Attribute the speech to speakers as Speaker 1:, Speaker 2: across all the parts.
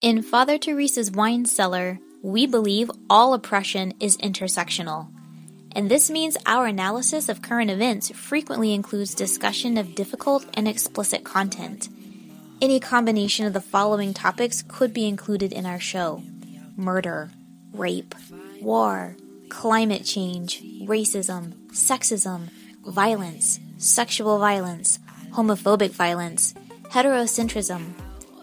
Speaker 1: In Father Teresa's Wine Cellar, we believe all oppression is intersectional. And this means our analysis of current events frequently includes discussion of difficult and explicit content. Any combination of the following topics could be included in our show murder, rape, war, climate change, racism, sexism, violence, sexual violence, homophobic violence, heterocentrism,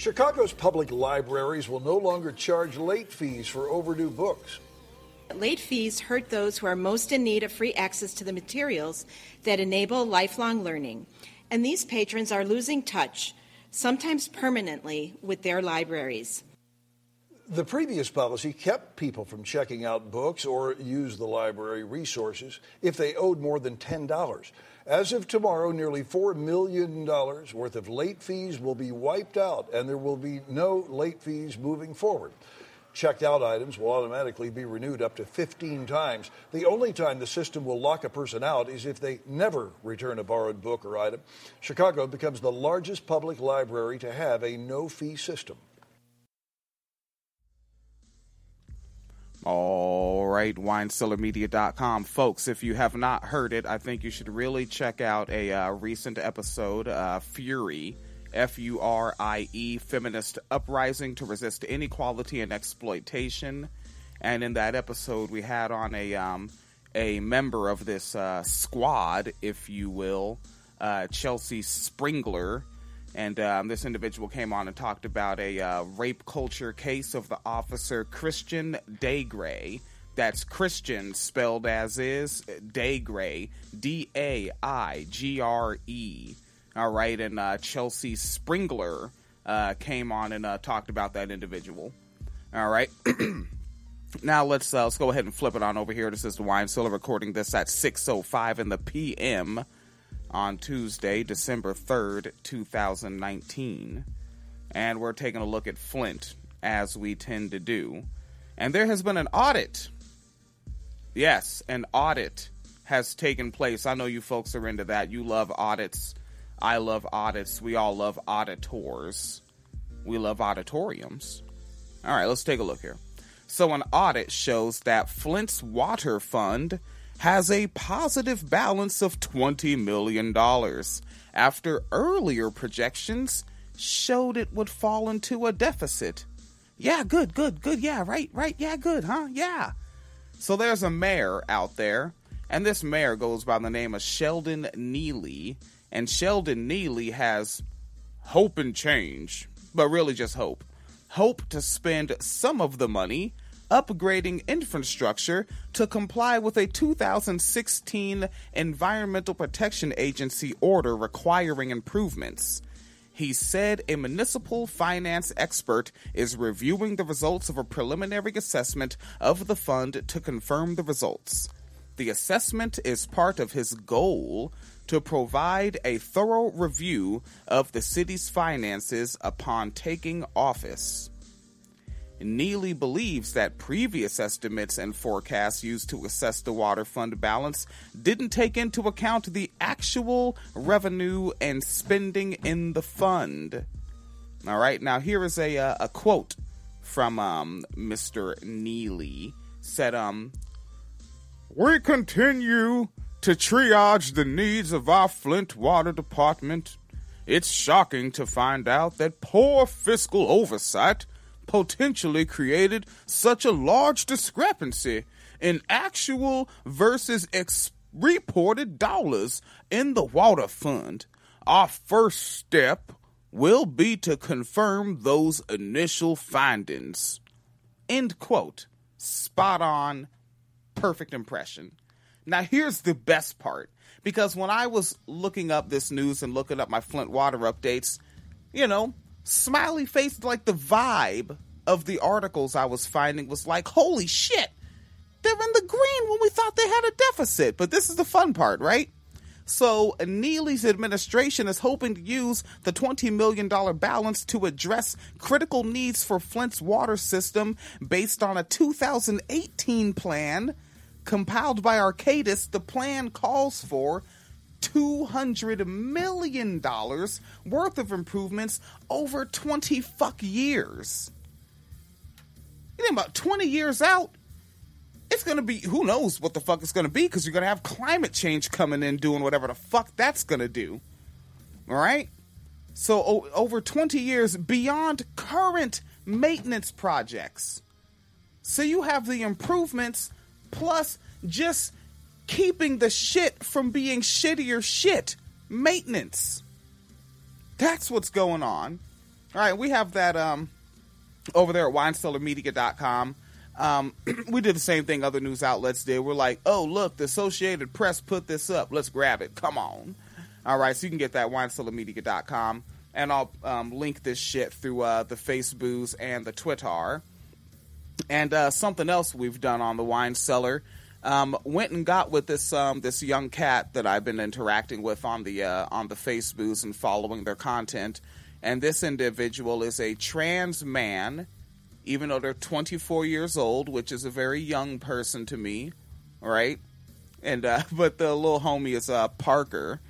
Speaker 2: Chicago's public libraries will no longer charge late fees for overdue books.
Speaker 3: Late fees hurt those who are most in need of free access to the materials that enable lifelong learning. And these patrons are losing touch, sometimes permanently, with their libraries.
Speaker 2: The previous policy kept people from checking out books or use the library resources if they owed more than $10. As of tomorrow, nearly $4 million worth of late fees will be wiped out, and there will be no late fees moving forward. Checked out items will automatically be renewed up to 15 times. The only time the system will lock a person out is if they never return a borrowed book or item. Chicago becomes the largest public library to have a no fee system.
Speaker 4: All right, winecellarmedia.com. Folks, if you have not heard it, I think you should really check out a uh, recent episode, uh, Furie, F U R I E, Feminist Uprising to Resist Inequality and Exploitation. And in that episode, we had on a, um, a member of this uh, squad, if you will, uh, Chelsea Springler and um, this individual came on and talked about a uh, rape culture case of the officer Christian Daigre. That's Christian spelled as is Daigre, D A I G R E. All right, and uh, Chelsea Springler uh, came on and uh, talked about that individual. All right. now let's uh, let's go ahead and flip it on over here. This is the Wine Cellar recording this at 6:05 in the p.m on Tuesday, December 3rd, 2019. And we're taking a look at Flint, as we tend to do. And there has been an audit. Yes, an audit has taken place. I know you folks are into that. You love audits. I love audits. We all love auditors. We love auditoriums. All right, let's take a look here. So, an audit shows that Flint's water fund has a positive balance of $20 million after earlier projections showed it would fall into a deficit. Yeah, good, good, good. Yeah, right, right. Yeah, good, huh? Yeah. So there's a mayor out there, and this mayor goes by the name of Sheldon Neeley. And Sheldon Neeley has hope and change, but really just hope. Hope to spend some of the money upgrading infrastructure to comply with a 2016 Environmental Protection Agency order requiring improvements. He said a municipal finance expert is reviewing the results of a preliminary assessment of the fund to confirm the results. The assessment is part of his goal to provide a thorough review of the city's finances upon taking office. Neeley believes that previous estimates and forecasts used to assess the water fund balance didn't take into account the actual revenue and spending in the fund. All right, now here is a uh, a quote from um, Mr. Neeley said um we continue to triage the needs of our Flint Water Department. It's shocking to find out that poor fiscal oversight potentially created such a large discrepancy in actual versus ex- reported dollars in the water fund. Our first step will be to confirm those initial findings. End quote. Spot on. Perfect impression. Now, here's the best part because when I was looking up this news and looking up my Flint water updates, you know, smiley face, like the vibe of the articles I was finding was like, holy shit, they're in the green when we thought they had a deficit. But this is the fun part, right? So Neeley's administration is hoping to use the $20 million balance to address critical needs for Flint's water system based on a 2018 plan compiled by Arcadis. The plan calls for $200 million worth of improvements over 20 fuck years. You think about 20 years out, it's going to be who knows what the fuck it's going to be because you're going to have climate change coming in doing whatever the fuck that's going to do. All right? So o- over 20 years beyond current maintenance projects. So you have the improvements plus just keeping the shit from being shittier shit. Maintenance. That's what's going on. All right, we have that um over there at winecellarmedia.com. Um, we did the same thing other news outlets did. We're like, oh, look, the Associated Press put this up. Let's grab it. Come on. All right, so you can get that winecellarmedia.com. And I'll um, link this shit through uh, the Facebooks and the Twitter. And uh, something else we've done on the Wine Cellar. Um, went and got with this um, this young cat that I've been interacting with on the uh, on the Facebooks and following their content. And this individual is a trans man even though they're 24 years old, which is a very young person to me, right? And uh, but the little homie is uh, Parker,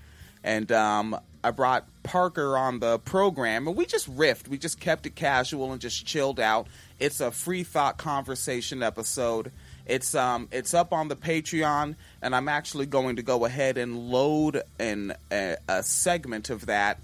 Speaker 4: and um, I brought Parker on the program, and we just riffed. We just kept it casual and just chilled out. It's a free thought conversation episode. It's um it's up on the Patreon, and I'm actually going to go ahead and load an a, a segment of that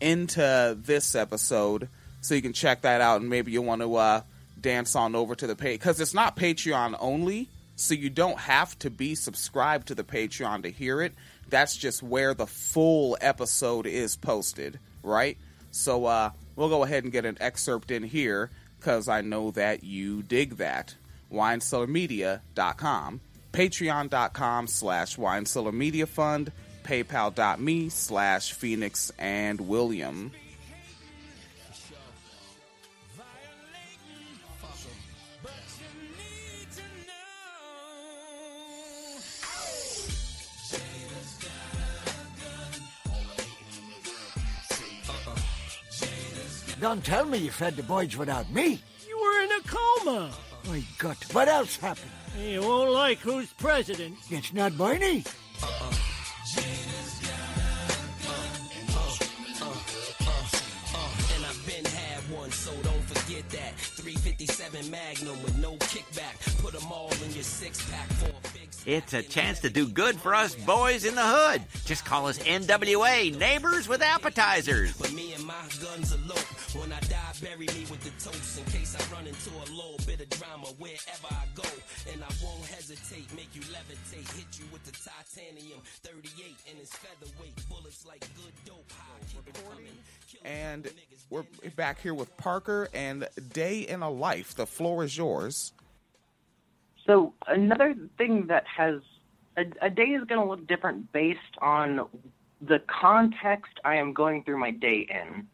Speaker 4: into this episode, so you can check that out, and maybe you want to uh, dance on over to the page because it's not Patreon only, so you don't have to be subscribed to the Patreon to hear it. That's just where the full episode is posted, right? So uh, we'll go ahead and get an excerpt in here because I know that you dig that. WineCellarMedia.com, Patreon.com slash WineCellarMedia Fund, PayPal.me slash Phoenix and William.
Speaker 5: Don't tell me you fed the boys without me.
Speaker 6: You were in a coma.
Speaker 5: My God, what else happened?
Speaker 6: You won't like who's president.
Speaker 5: It's not Barney.
Speaker 7: 357 Magnum with no kickback. Put them all in your six pack for a big
Speaker 8: It's a chance to do good for us boys in the hood. Just call us NWA, Neighbors with Appetizers.
Speaker 7: But me and my guns elope. When I die, bury me with the toast in case I run into a little bit of drama wherever I go. And I won't hesitate, make you levitate, hit you with the titanium 38 and it's featherweight. Bullets like good dope. High, keep it coming. Kill
Speaker 4: And we're back here with Parker and Day in a Life. The floor is yours.
Speaker 9: So another thing that has a, a day is going to look different based on the context I am going through my day in.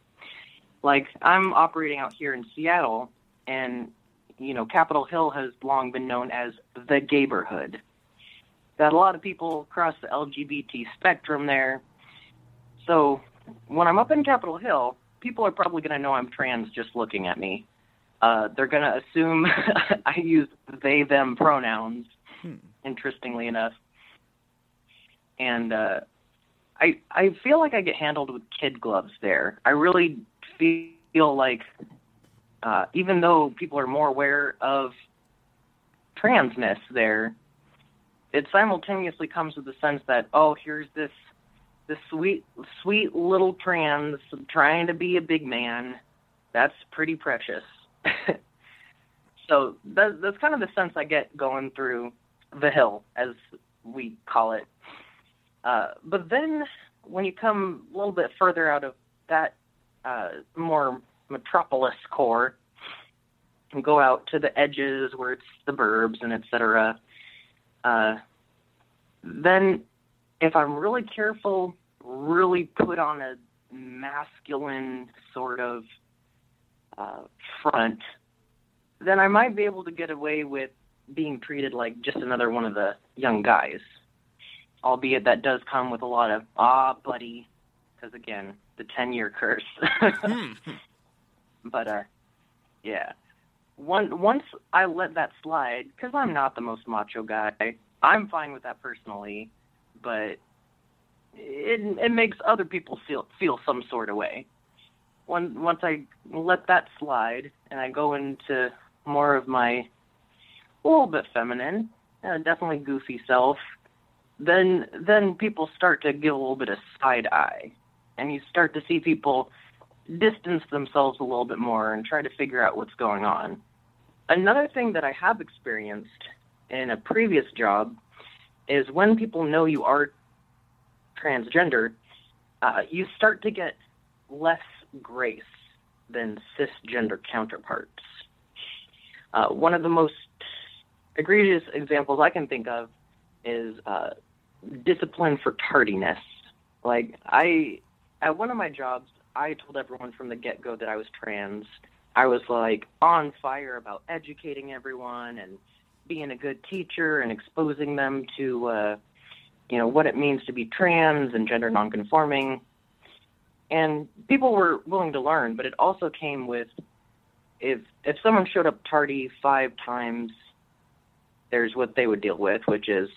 Speaker 9: Like I'm operating out here in Seattle, and you know Capitol Hill has long been known as the neighborhood. Got a lot of people across the LGBT spectrum there. So when I'm up in Capitol Hill, people are probably going to know I'm trans just looking at me. Uh, they're going to assume I use they them pronouns. Interestingly enough, and uh, I I feel like I get handled with kid gloves there. I really feel like uh, even though people are more aware of transness there, it simultaneously comes with the sense that oh here's this this sweet sweet little trans trying to be a big man. That's pretty precious. so that, that's kind of the sense I get going through the hill, as we call it. Uh, but then when you come a little bit further out of that uh, more metropolis core and go out to the edges where it's the burbs and et cetera, uh, then if I'm really careful, really put on a masculine sort of uh, front, then I might be able to get away with being treated like just another one of the young guys. Albeit that does come with a lot of ah, buddy, because again, the ten-year curse. but uh, yeah, one once I let that slide, because I'm not the most macho guy. I'm fine with that personally, but it it makes other people feel feel some sort of way. Once I let that slide and I go into more of my a little bit feminine, uh, definitely goofy self, then then people start to give a little bit of side eye, and you start to see people distance themselves a little bit more and try to figure out what's going on. Another thing that I have experienced in a previous job is when people know you are transgender, uh, you start to get less grace than cisgender counterparts. Uh, one of the most egregious examples I can think of is uh, discipline for tardiness. Like I, at one of my jobs, I told everyone from the get go that I was trans. I was like on fire about educating everyone and being a good teacher and exposing them to, uh, you know, what it means to be trans and gender nonconforming. And people were willing to learn, but it also came with if if someone showed up tardy five times, there's what they would deal with, which is,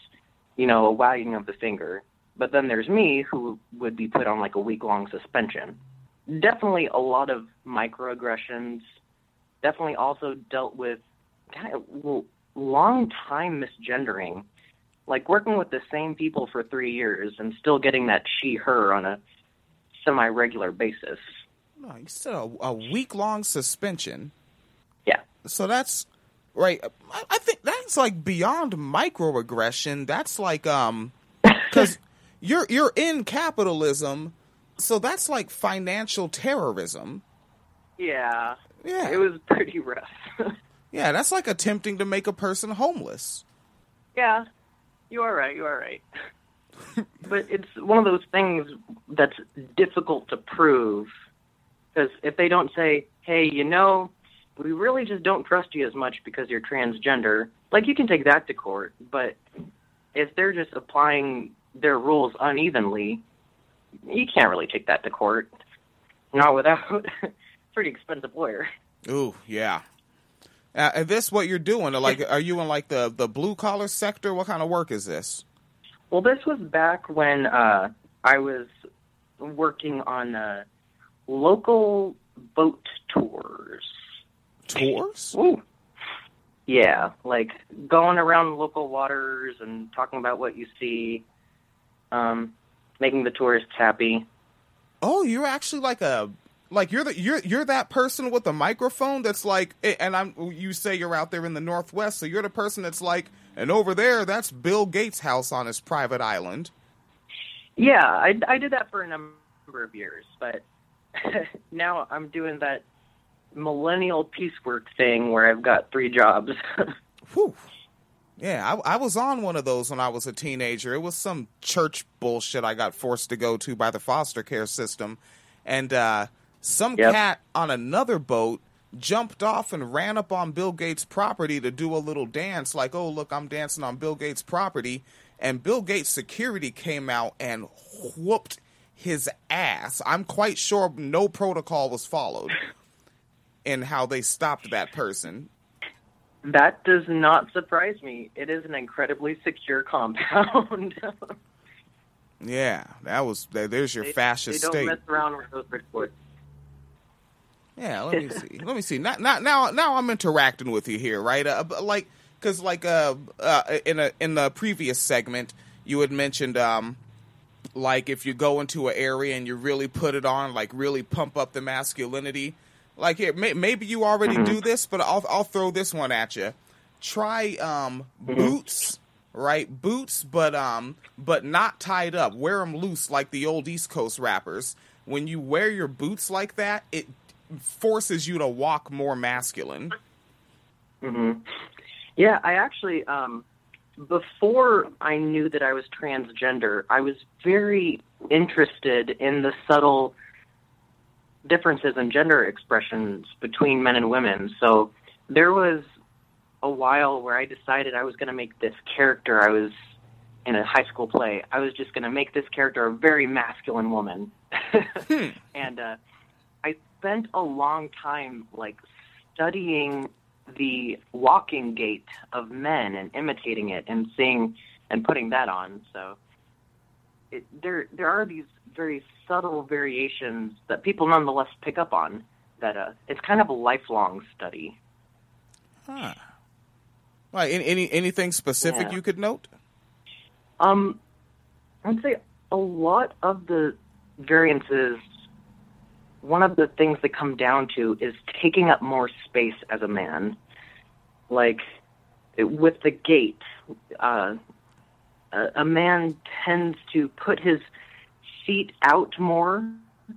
Speaker 9: you know, a wagging of the finger. But then there's me who would be put on like a week long suspension. Definitely a lot of microaggressions. Definitely also dealt with kind of long time misgendering. Like working with the same people for three years and still getting that she her on a semi regular basis.
Speaker 4: No, you said a, a week long suspension.
Speaker 9: Yeah.
Speaker 4: So that's right. I, I think that's like beyond microaggression. That's like um, because you're you're in capitalism, so that's like financial terrorism.
Speaker 9: Yeah.
Speaker 4: Yeah.
Speaker 9: It was pretty rough.
Speaker 4: Yeah, that's like attempting to make a person homeless.
Speaker 9: yeah. You are right. You are right. but it's one of those things that's difficult to prove because if they don't say, "Hey, you know, we really just don't trust you as much because you're transgender," like you can take that to court. But if they're just applying their rules unevenly, you can't really take that to court. Not without a pretty expensive lawyer.
Speaker 4: Ooh, yeah. Uh, is this what you're doing? Like, are you in like the the blue collar sector? What kind of work is this?
Speaker 9: Well, this was back when uh, I was working on uh, local boat tours.
Speaker 4: Tours?
Speaker 9: Ooh. Yeah, like going around local waters and talking about what you see, um, making the tourists happy.
Speaker 4: Oh, you're actually like a like you're the you're you're that person with the microphone that's like and I'm you say you're out there in the northwest so you're the person that's like and over there that's Bill Gates' house on his private island.
Speaker 9: Yeah, I, I did that for a number of years, but now I'm doing that millennial piecework thing where I've got three jobs.
Speaker 4: Whew. Yeah, I, I was on one of those when I was a teenager. It was some church bullshit I got forced to go to by the foster care system, and uh, some
Speaker 9: Yep.
Speaker 4: cat on another boat jumped off and ran up on Bill Gates' property to do a little dance, like, oh, look, I'm dancing on Bill Gates' property. And Bill Gates' security came out and whooped his ass. I'm quite sure no protocol was followed in how they stopped that person.
Speaker 9: that does not surprise me. It is an incredibly secure compound.
Speaker 4: Yeah, that was there's your
Speaker 9: they,
Speaker 4: fascist
Speaker 9: they don't
Speaker 4: state.
Speaker 9: mess around with those boys.
Speaker 4: Yeah, let me see. let me see. Now, now, now, now I'm interacting with you here, right? Uh, like, because like, uh, uh, in a in the previous segment, you had mentioned, um, like if you go into an area and you really put it on, like really pump up the masculinity. Like here, may, maybe you already do this, but I'll I'll throw this one at you. Try um boots, right? Boots, but um, but not tied up. Wear them loose like the old East Coast rappers. When you wear your boots like that, it forces you to walk more masculine.
Speaker 9: hmm Yeah, I actually, um, before I knew that I was transgender, I was very interested in the subtle differences in gender expressions between men and women. So there was a while where I decided I was going to make this character. I was in a high school play. I was just going to make this character a very masculine woman, and uh, spent a long time like studying the walking gait of men and imitating it and seeing and putting that on. So it, there there are these very subtle variations that people nonetheless pick up on. That uh, it's kind of a lifelong study.
Speaker 4: Huh. Right. Any, any anything specific
Speaker 9: Yeah.
Speaker 4: you could note?
Speaker 9: Um, I'd say a lot of the variances. One of the things that come down to is taking up more space as a man. Like with the gait, uh, a, man tends to put his feet out more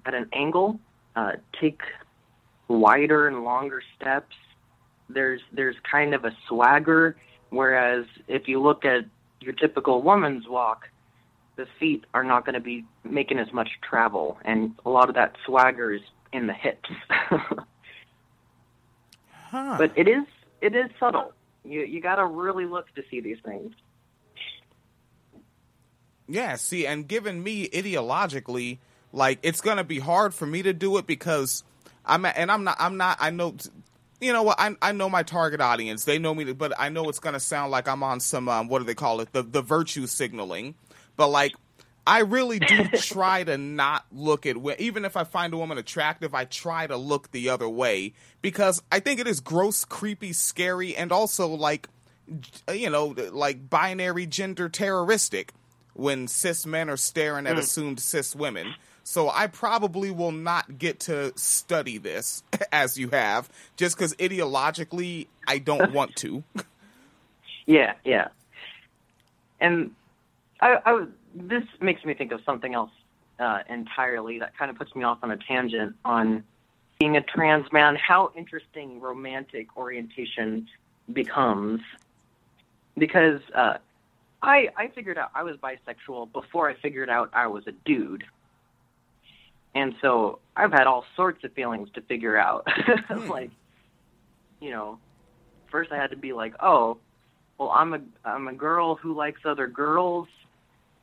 Speaker 9: at an angle, uh, take wider and longer steps. There's there's kind of a swagger, whereas if you look at your typical woman's walk, the feet are not going to be making as much travel, and a lot of that swagger is in the hips.
Speaker 4: Huh.
Speaker 9: but it is it is subtle. You you got to really look to see these things.
Speaker 4: Yeah, see, and given me ideologically, like it's gonna be hard for me to do it because I'm and I'm not I'm not I know you know what I I know my target audience they know me but I know it's gonna sound like I'm on some um, what do they call it the the virtue signaling, but like I really do try to not look at even if I find a woman attractive I try to look the other way because I think it is gross, creepy, scary, and also like you know like binary gender terroristic when cis men are staring at hmm. assumed cis women. So I probably will not get to study this as you have, just because ideologically I don't want to.
Speaker 9: Yeah, yeah. And I, I this makes me think of something else uh, entirely that kind of puts me off on a tangent on being a trans man, how interesting romantic orientation becomes. Because uh, I I figured out I was bisexual before I figured out I was a dude. And so I've had all sorts of feelings to figure out. like, you know, first I had to be like, oh, well, I'm a I'm a girl who likes other girls,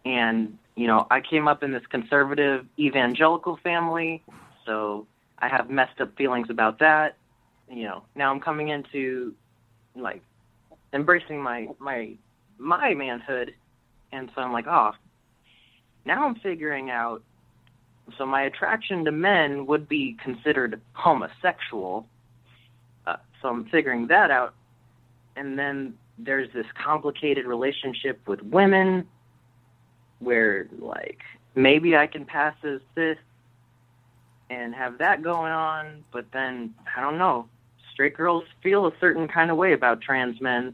Speaker 9: and you know, I came up in this conservative evangelical family, so I have messed up feelings about that. You know, now I'm coming into like embracing my my my manhood, and so I'm like, oh, now I'm figuring out. So my attraction to men would be considered homosexual. Uh, so I'm figuring that out, and then there's this complicated relationship with women where like maybe I can pass as this and have that going on, but then I don't know. Straight girls feel a certain kind of way about trans men.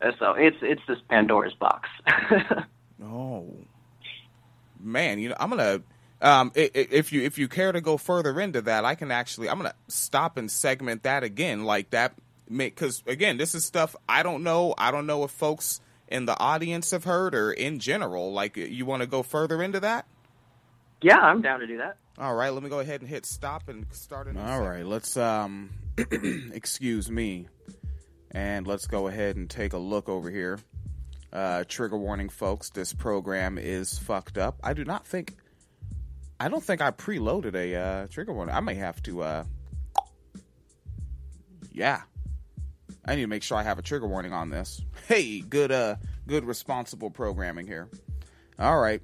Speaker 9: Uh, So it's it's this Pandora's box.
Speaker 4: Oh, man, you know I'm gonna um if you if you care to go further into that, I can actually I'm gonna stop and segment that again like that because again this is stuff I don't know. I don't know if folks in the audience have heard or in general. Like you want to go further into that?
Speaker 9: yeah, I'm down to do that.
Speaker 4: All right, let me go ahead and hit stop and start it. All right, let's um excuse me. And let's go ahead and take a look over here. Uh trigger warning folks, this program is fucked up. I do not think I don't think I preloaded a uh trigger warning. I may have to uh Yeah. I need to make sure I have a trigger warning on this. Hey, good uh good responsible programming here. All right.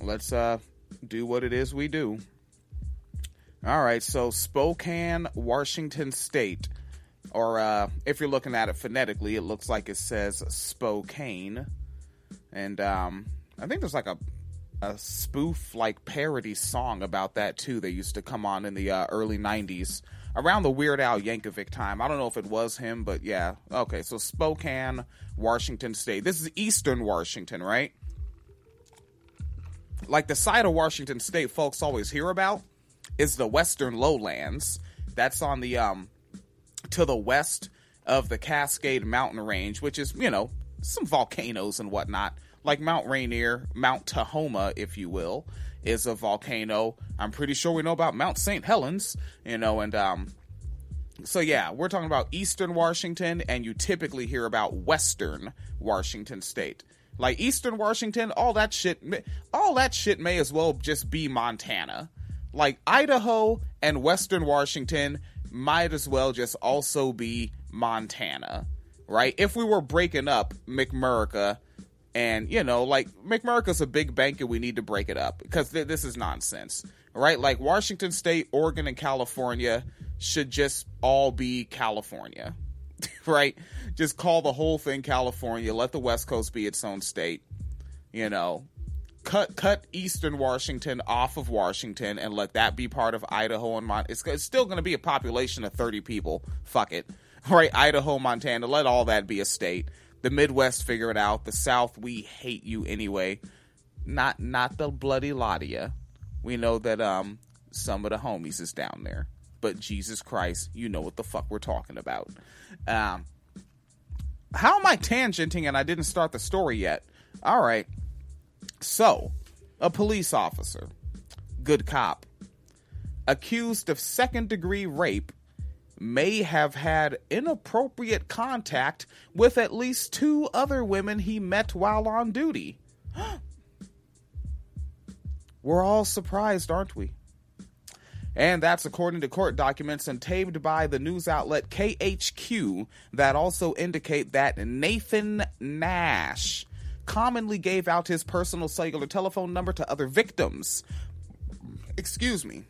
Speaker 4: Let's uh do what it is we do. All right, so Spokane, Washington State, or uh, if you're looking at it phonetically, it looks like it says Spokane, and um, I think there's like a a spoof like parody song about that too. That used to come on in the uh, early '90s around the Weird Al Yankovic time. I don't know if it was him, but yeah. Okay, so Spokane, Washington State. This is Eastern Washington, right? Like the side of Washington State folks always hear about is the Western Lowlands. That's on the um to the west of the Cascade Mountain Range, which is, you know, some volcanoes and whatnot, like Mount Rainier, Mount Tahoma, if you will. Is a volcano. I'm pretty sure we know about Mount St. Helens, you know, and um, so yeah, we're talking about Eastern Washington, and you typically hear about Western Washington State. Like Eastern Washington, all that shit, all that shit may as well just be Montana. Like Idaho and Western Washington might as well just also be Montana, right? If we were breaking up McMurica, and you know, like McMurica's a big bank, and we need to break it up because th- this is nonsense, right? Like Washington State, Oregon, and California should just all be California, right? Just call the whole thing California. Let the West Coast be its own state. You know, cut cut Eastern Washington off of Washington and let that be part of Idaho and Montana. It's, it's still going to be a population of thirty people. Fuck it, right? Idaho, Montana. Let all that be a state. The Midwest, figure it out. The South, we hate you anyway. Not not the bloody Ladia. We know that um some of the homies is down there but Jesus Christ, you know what the fuck we're talking about. Um, how am I tangenting and I didn't start the story yet? All right. So, a police officer, good cop, accused of second degree rape may have had inappropriate contact with at least two other women he met while on duty. We're all surprised, aren't we? And that's according to court documents and taped by the news outlet KHQ that also indicate that Nathan Nash commonly gave out his personal cellular telephone number to other victims. Excuse me.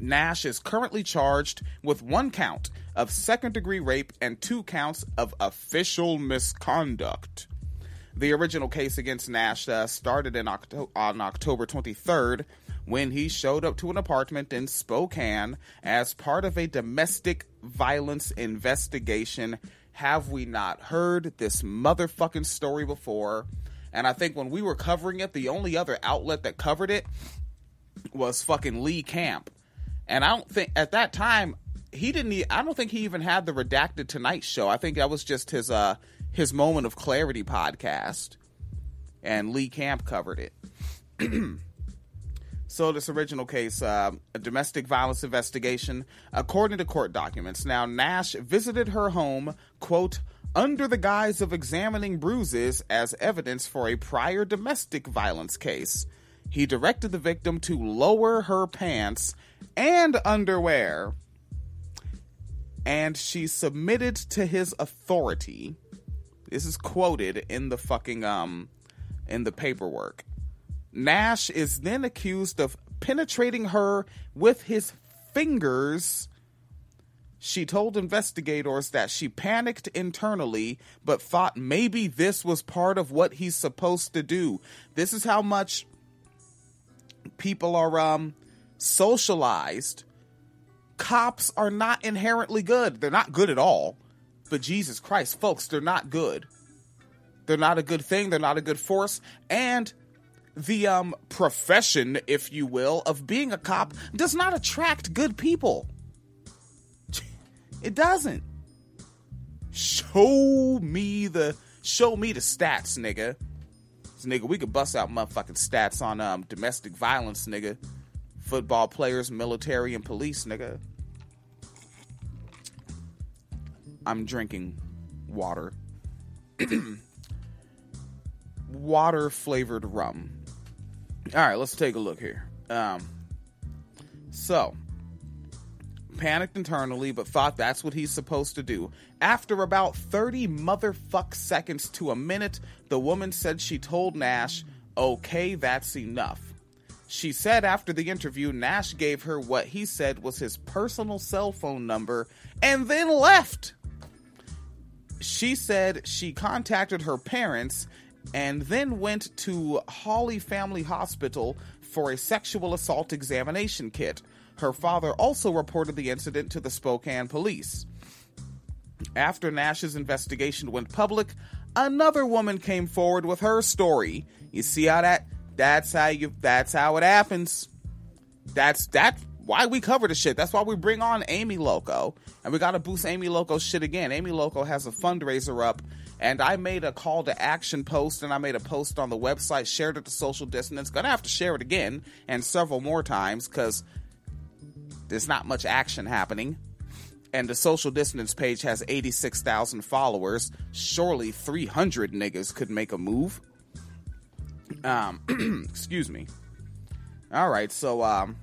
Speaker 4: Nash is currently charged with one count of second degree rape and two counts of official misconduct. The original case against Nash uh, started Octo- on October 23rd when he showed up to an apartment in Spokane as part of a domestic violence investigation. Have we not heard this motherfucking story before? And I think when we were covering it, the only other outlet that covered it was fucking Lee Camp. And I don't think at that time he didn't. I don't think he even had the redacted Tonight Show. I think that was just his uh his moment of clarity podcast, and Lee Camp covered it. So, this original case, uh, a domestic violence investigation, according to court documents. Now, Nash visited her home, quote, under the guise of examining bruises as evidence for a prior domestic violence case. He directed the victim to lower her pants and underwear, and she submitted to his authority. This is quoted in the fucking um in the paperwork. Nash is then accused of penetrating her with his fingers. She told investigators that she panicked internally, but thought maybe this was part of what he's supposed to do. This is how much people are um, socialized. Cops are not inherently good. They're not good at all. But Jesus Christ, folks, they're not good. They're not a good thing. They're not a good force. And the um profession, if you will, of being a cop does not attract good people. It doesn't. Show me the show me the stats, nigga. Nigga, we could bust out motherfucking stats on um domestic violence, nigga. Football players, military, and police, nigga. I'm drinking water. water flavored rum. All right, let's take a look here. Um, so, panicked internally, but thought that's what he's supposed to do. After about 30 motherfuck seconds to a minute, the woman said she told Nash, okay, that's enough. She said after the interview, Nash gave her what he said was his personal cell phone number and then left. She said she contacted her parents and then went to Holy Family Hospital for a sexual assault examination kit. Her father also reported the incident to the Spokane police. After Nash's investigation went public, another woman came forward with her story. You see how that that's how you that's how it happens. That's that why we cover the shit. That's why we bring on Amy Loco. And we got to boost Amy Loco's shit again. Amy Loco has a fundraiser up. And I made a call to action post and I made a post on the website, shared it to Social Dissonance. Gonna have to share it again and several more times because there's not much action happening. And the Social Dissonance page has 86,000 followers. Surely 300 niggas could make a move. Um, excuse me. All right, so um,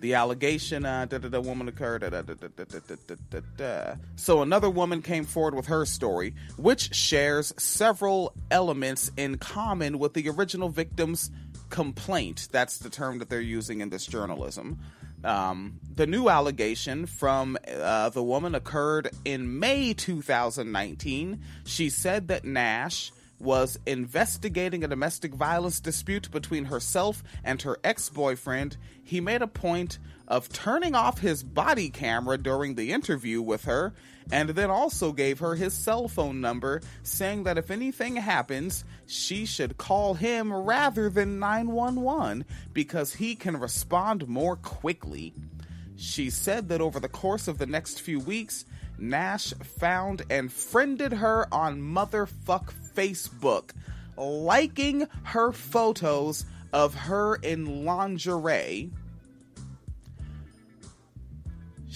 Speaker 4: the allegation uh, da, da, da, woman occurred. Da, da, da, da, da, da, da, da. So another woman came forward with her story, which shares several elements in common with the original victim's complaint. That's the term that they're using in this journalism. Um, the new allegation from uh, the woman occurred in May 2019. She said that Nash was investigating a domestic violence dispute between herself and her ex boyfriend. He made a point of turning off his body camera during the interview with her and then also gave her his cell phone number, saying that if anything happens, she should call him rather than 911 because he can respond more quickly. She said that over the course of the next few weeks, Nash found and friended her on motherfuck Facebook, liking her photos of her in lingerie.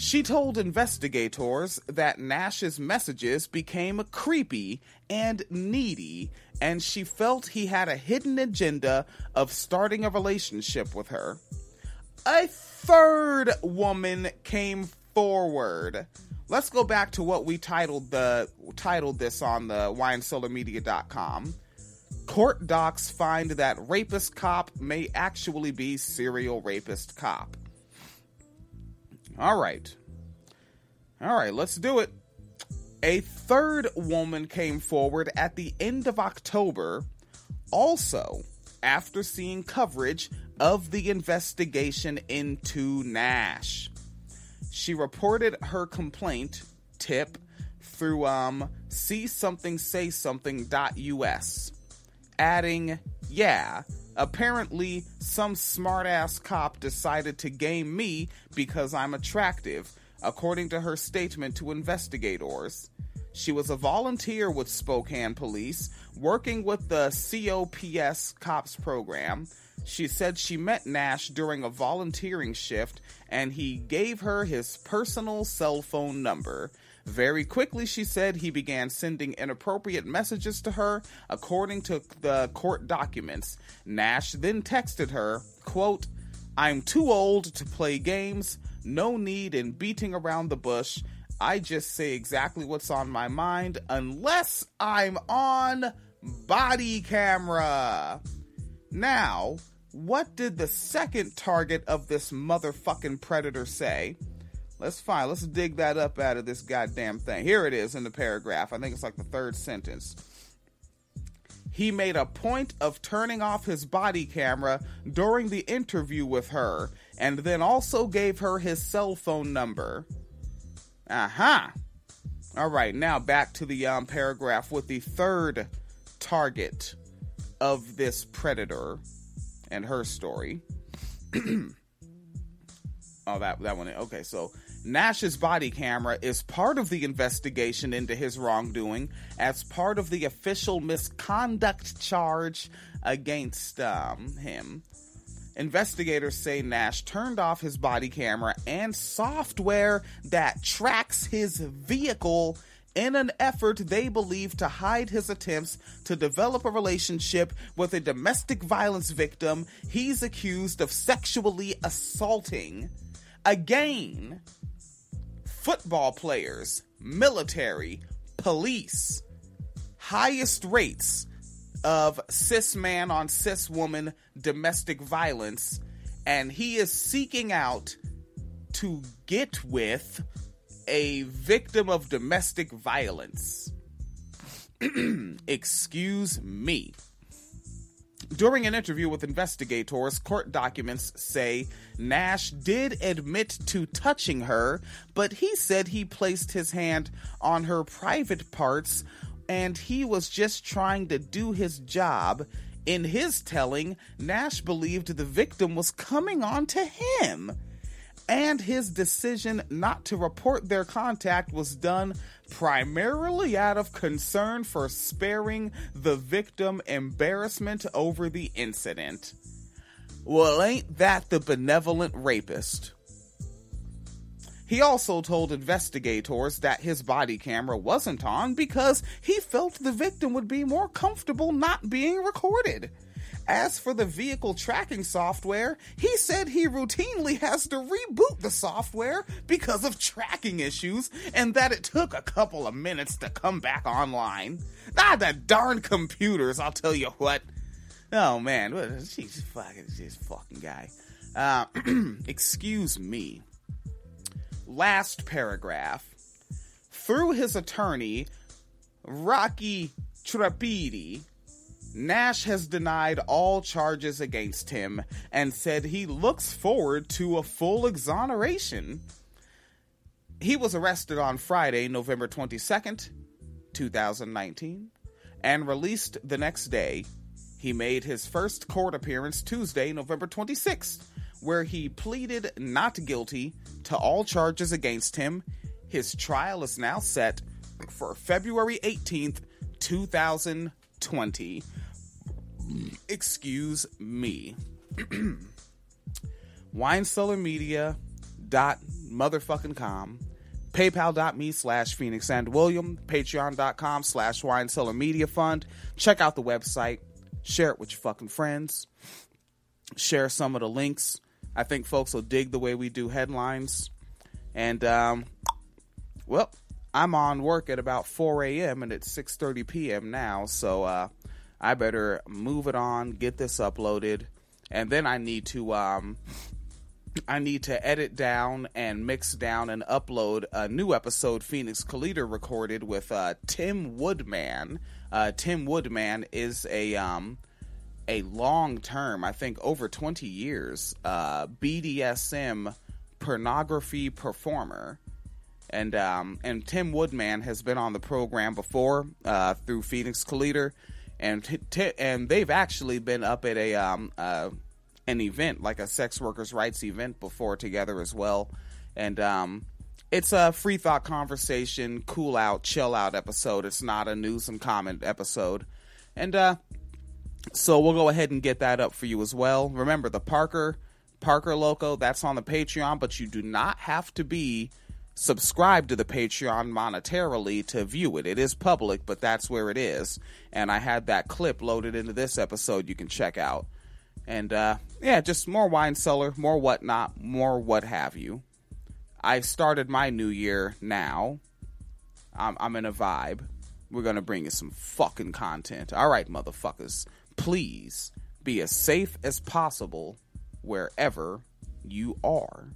Speaker 4: She told investigators that Nash's messages became creepy and needy, and she felt he had a hidden agenda of starting a relationship with her. A third woman came forward. Let's go back to what we titled the titled this on the winecellarmedia.com. Court docs find that rapist cop may actually be serial rapist cop. All right. All right, let's do it. A third woman came forward at the end of October, also after seeing coverage of the investigation into Nash. She reported her complaint tip through um, see something say something.us, adding, yeah, apparently some smartass cop decided to game me because I'm attractive, according to her statement to investigators. She was a volunteer with Spokane Police, working with the COPS COPS program. She said she met Nash during a volunteering shift and he gave her his personal cell phone number. Very quickly, she said he began sending inappropriate messages to her, according to the court documents. Nash then texted her, quote, I'm too old to play games, no need in beating around the bush. I just say exactly what's on my mind unless I'm on body camera. Now, what did the second target of this motherfucking predator say? Let's find, let's dig that up out of this goddamn thing. Here it is in the paragraph. I think it's like the third sentence. He made a point of turning off his body camera during the interview with her and then also gave her his cell phone number. Uh-huh. All right, now back to the um, paragraph with the third target of this predator and her story. oh, that that one. Okay, so Nash's body camera is part of the investigation into his wrongdoing as part of the official misconduct charge against um, him. Investigators say Nash turned off his body camera and software that tracks his vehicle in an effort they believe to hide his attempts to develop a relationship with a domestic violence victim he's accused of sexually assaulting. Again, football players, military, police, highest rates of cis man on cis woman domestic violence, and he is seeking out to get with a victim of domestic violence. Excuse me. During an interview with investigators, court documents say Nash did admit to touching her, but he said he placed his hand on her private parts and he was just trying to do his job. In his telling, Nash believed the victim was coming on to him, and his decision not to report their contact was done primarily out of concern for sparing the victim embarrassment over the incident. Well, ain't that the benevolent rapist? He also told investigators that his body camera wasn't on because he felt the victim would be more comfortable not being recorded. As for the vehicle tracking software, he said he routinely has to reboot the software because of tracking issues and that it took a couple of minutes to come back online. Ah, the darn computers, I'll tell you what. Oh man, she's fucking this fucking guy. Uh, excuse me. Last paragraph. Through his attorney, Rocky Trapidi, Nash has denied all charges against him and said he looks forward to a full exoneration. He was arrested on Friday, November 22nd, 2019, and released the next day. He made his first court appearance Tuesday, November 26th, where he pleaded not guilty to all charges against him. His trial is now set for February 18th, 2020. Excuse me. Media dot motherfucking com paypal.me slash phoenix and william patreon.com slash wine cellar media fund check out the website share it with your fucking friends share some of the links I think folks will dig the way we do headlines. And um, well, I'm on work at about 4 a.m. and it's 6:30 p.m. now, so uh, I better move it on, get this uploaded, and then I need to um, I need to edit down and mix down and upload a new episode Phoenix Calida recorded with uh, Tim Woodman. Uh, Tim Woodman is a um, a long term, I think over 20 years, uh, BDSM pornography performer. And um, and Tim Woodman has been on the program before uh, through Phoenix Calida, and t- t- and they've actually been up at a um, uh, an event like a sex workers rights event before together as well, and um, it's a free thought conversation, cool out, chill out episode. It's not a news and comment episode, and uh, so we'll go ahead and get that up for you as well. Remember the Parker Parker loco, that's on the Patreon, but you do not have to be subscribed to the Patreon monetarily to view it. It is public, but that's where it is. And I had that clip loaded into this episode you can check out. And uh, yeah, just more wine cellar, more whatnot, more what have you. I started my new year now. I'm, I'm in a vibe. We're gonna bring you some fucking content. All right, motherfuckers please be as safe as possible wherever you are.